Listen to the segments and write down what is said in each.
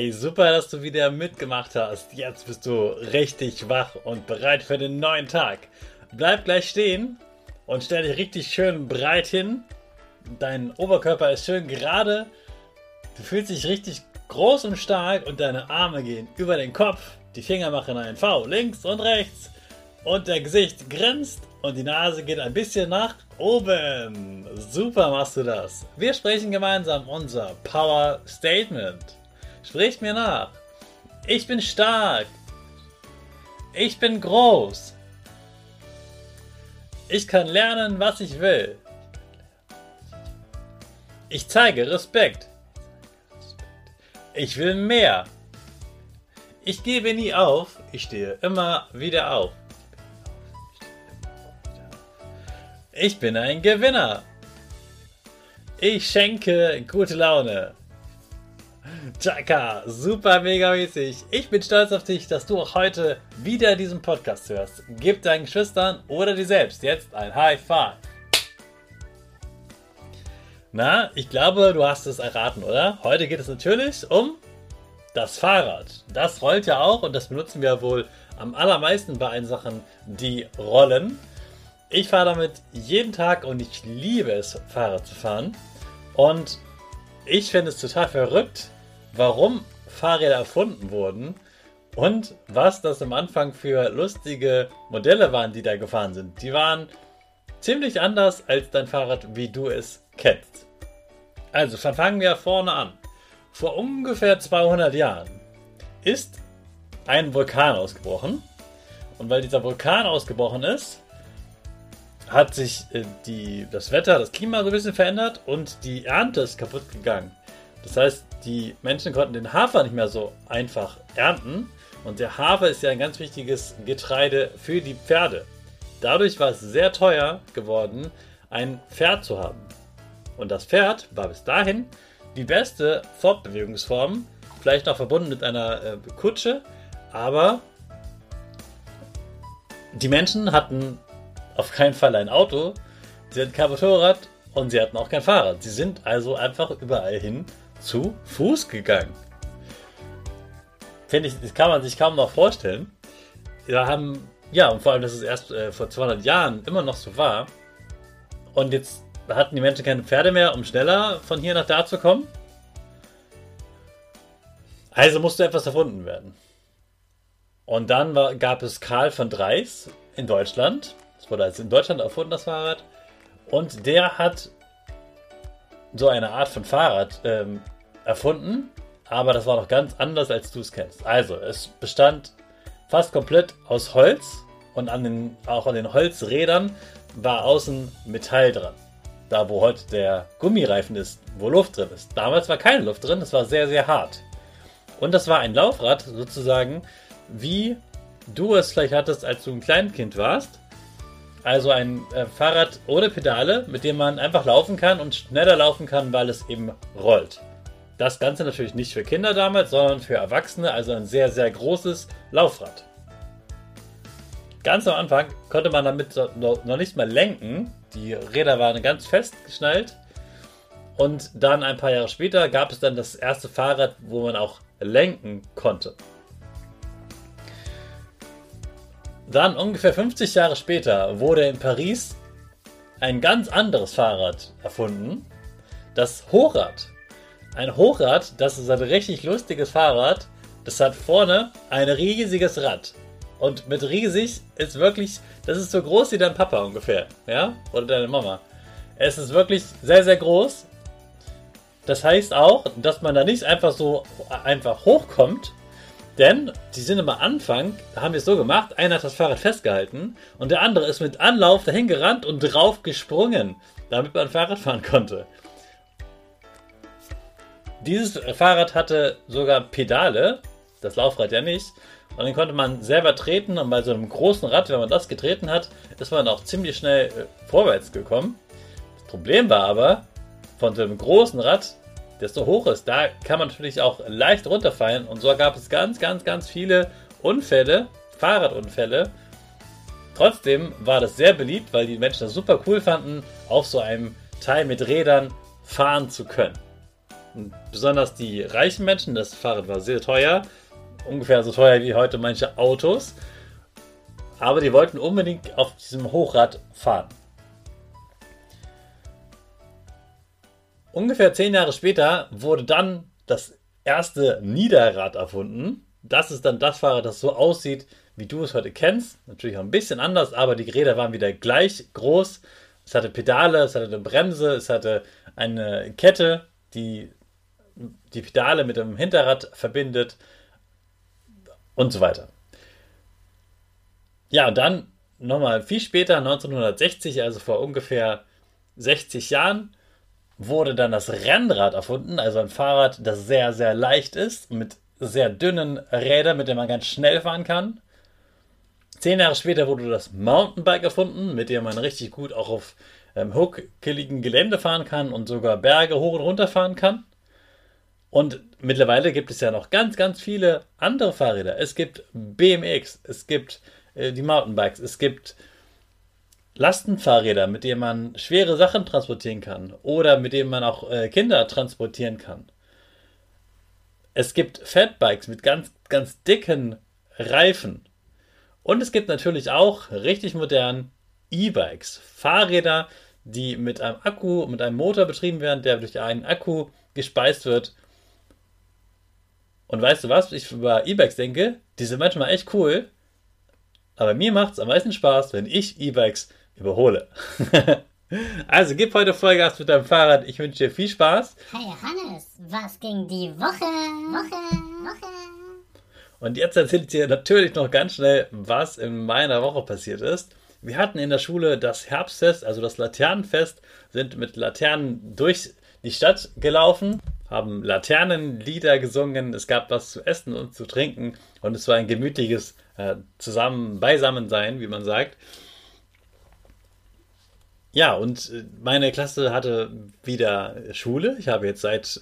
Hey, super, dass du wieder mitgemacht hast. Jetzt bist du richtig wach und bereit für den neuen Tag. Bleib gleich stehen und stell dich richtig schön breit hin. Dein Oberkörper ist schön gerade. Du fühlst dich richtig groß und stark und deine Arme gehen über den Kopf. Die Finger machen ein V links und rechts. Und der Gesicht grinst und die Nase geht ein bisschen nach oben. Super machst du das. Wir sprechen gemeinsam unser Power Statement. Spricht mir nach. Ich bin stark. Ich bin groß. Ich kann lernen, was ich will. Ich zeige Respekt. Ich will mehr. Ich gebe nie auf. Ich stehe immer wieder auf. Ich bin ein Gewinner. Ich schenke gute Laune. Chaka, super mega mäßig. Ich bin stolz auf dich, dass du auch heute wieder diesen Podcast hörst. Gib deinen Geschwistern oder dir selbst jetzt ein High Five. Na, ich glaube, du hast es erraten, oder? Heute geht es natürlich um das Fahrrad. Das rollt ja auch und das benutzen wir wohl am allermeisten bei allen Sachen, die rollen. Ich fahre damit jeden Tag und ich liebe es, Fahrrad zu fahren. Und ich finde es total verrückt, warum Fahrräder erfunden wurden und was das am Anfang für lustige Modelle waren, die da gefahren sind. Die waren ziemlich anders als dein Fahrrad, wie du es kennst. Also fangen wir vorne an. Vor ungefähr 200 Jahren ist ein Vulkan ausgebrochen. Und weil dieser Vulkan ausgebrochen ist, hat sich äh, die, das Wetter, das Klima so ein bisschen verändert und die Ernte ist kaputt gegangen. Das heißt, die Menschen konnten den Hafer nicht mehr so einfach ernten. Und der Hafer ist ja ein ganz wichtiges Getreide für die Pferde. Dadurch war es sehr teuer geworden, ein Pferd zu haben. Und das Pferd war bis dahin die beste Fortbewegungsform, vielleicht noch verbunden mit einer äh, Kutsche, aber die Menschen hatten auf keinen Fall ein Auto, sie hatten kein Motorrad und sie hatten auch kein Fahrrad. Sie sind also einfach überall hin zu Fuß gegangen. Finde ich, das kann man sich kaum noch vorstellen. Wir haben, ja, und vor allem, dass es erst äh, vor 200 Jahren immer noch so war. Und jetzt hatten die Menschen keine Pferde mehr, um schneller von hier nach da zu kommen. Also musste etwas erfunden werden. Und dann war, gab es Karl von Dreis in Deutschland. Wurde also in Deutschland erfunden, das Fahrrad. Und der hat so eine Art von Fahrrad ähm, erfunden, aber das war noch ganz anders, als du es kennst. Also, es bestand fast komplett aus Holz und an den, auch an den Holzrädern war außen Metall dran. Da, wo heute der Gummireifen ist, wo Luft drin ist. Damals war keine Luft drin, es war sehr, sehr hart. Und das war ein Laufrad sozusagen, wie du es vielleicht hattest, als du ein Kleinkind warst. Also ein äh, Fahrrad ohne Pedale, mit dem man einfach laufen kann und schneller laufen kann, weil es eben rollt. Das Ganze natürlich nicht für Kinder damals, sondern für Erwachsene, also ein sehr, sehr großes Laufrad. Ganz am Anfang konnte man damit noch nicht mal lenken. Die Räder waren ganz fest geschnallt. Und dann ein paar Jahre später gab es dann das erste Fahrrad, wo man auch lenken konnte. Dann ungefähr 50 Jahre später wurde in Paris ein ganz anderes Fahrrad erfunden. Das Hochrad. Ein Hochrad, das ist ein richtig lustiges Fahrrad. Das hat vorne ein riesiges Rad. Und mit riesig ist wirklich, das ist so groß wie dein Papa ungefähr, ja? Oder deine Mama. Es ist wirklich sehr, sehr groß. Das heißt auch, dass man da nicht einfach so einfach hochkommt, denn die sind am Anfang, haben wir es so gemacht, einer hat das Fahrrad festgehalten und der andere ist mit Anlauf dahin gerannt und drauf gesprungen, damit man Fahrrad fahren konnte. Dieses Fahrrad hatte sogar Pedale, das Laufrad ja nicht. Und dann konnte man selber treten und bei so einem großen Rad, wenn man das getreten hat, ist man auch ziemlich schnell äh, vorwärts gekommen. Das Problem war aber, von so einem großen Rad das so hoch ist, da kann man natürlich auch leicht runterfallen. Und so gab es ganz, ganz, ganz viele Unfälle, Fahrradunfälle. Trotzdem war das sehr beliebt, weil die Menschen das super cool fanden, auf so einem Teil mit Rädern fahren zu können. Und besonders die reichen Menschen, das Fahrrad war sehr teuer, ungefähr so teuer wie heute manche Autos. Aber die wollten unbedingt auf diesem Hochrad fahren. Ungefähr zehn Jahre später wurde dann das erste Niederrad erfunden. Das ist dann das Fahrrad, das so aussieht, wie du es heute kennst. Natürlich auch ein bisschen anders, aber die Räder waren wieder gleich groß. Es hatte Pedale, es hatte eine Bremse, es hatte eine Kette, die die Pedale mit dem Hinterrad verbindet und so weiter. Ja, und dann nochmal viel später, 1960, also vor ungefähr 60 Jahren, wurde dann das Rennrad erfunden, also ein Fahrrad, das sehr, sehr leicht ist, mit sehr dünnen Rädern, mit denen man ganz schnell fahren kann. Zehn Jahre später wurde das Mountainbike erfunden, mit dem man richtig gut auch auf ähm, huckeligen Gelände fahren kann und sogar Berge hoch und runter fahren kann. Und mittlerweile gibt es ja noch ganz, ganz viele andere Fahrräder. Es gibt BMX, es gibt äh, die Mountainbikes, es gibt Lastenfahrräder, mit denen man schwere Sachen transportieren kann oder mit denen man auch äh, Kinder transportieren kann. Es gibt Fatbikes mit ganz, ganz dicken Reifen. Und es gibt natürlich auch richtig modern E-Bikes, Fahrräder, die mit einem Akku, mit einem Motor betrieben werden, der durch einen Akku gespeist wird. Und weißt du was, ich über E-Bikes denke? Die sind manchmal echt cool. Aber mir macht es am meisten Spaß, wenn ich E-Bikes überhole. also gib heute Vollgas mit deinem Fahrrad. Ich wünsche dir viel Spaß. Hey Hannes, was ging die Woche? Woche, Woche. Und jetzt erzähle ich dir natürlich noch ganz schnell, was in meiner Woche passiert ist. Wir hatten in der Schule das Herbstfest, also das Laternenfest, sind mit Laternen durch die Stadt gelaufen, haben Laternenlieder gesungen, es gab was zu essen und zu trinken und es war ein gemütliches äh, Zusammen Beisammensein, wie man sagt. Ja, und äh, meine Klasse hatte wieder Schule. Ich habe jetzt seit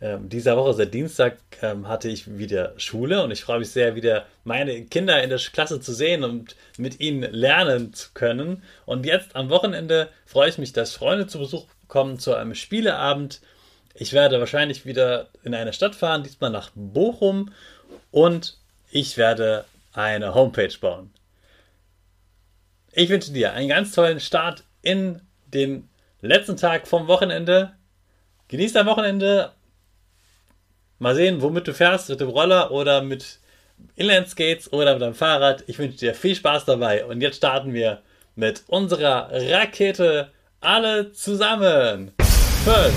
äh, dieser Woche, seit Dienstag, äh, hatte ich wieder Schule und ich freue mich sehr, wieder meine Kinder in der Klasse zu sehen und mit ihnen lernen zu können. Und jetzt am Wochenende freue ich mich, dass Freunde zu Besuch kommen zu einem Spieleabend. Ich werde wahrscheinlich wieder in eine Stadt fahren, diesmal nach Bochum und ich werde eine Homepage bauen. Ich wünsche dir einen ganz tollen Start in den letzten Tag vom Wochenende. Genieß dein Wochenende. Mal sehen, womit du fährst, mit dem Roller oder mit Inlineskates oder mit deinem Fahrrad. Ich wünsche dir viel Spaß dabei. Und jetzt starten wir mit unserer Rakete alle zusammen. 5,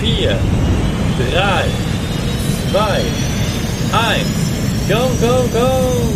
4, 3, 2, 1, go, go, go!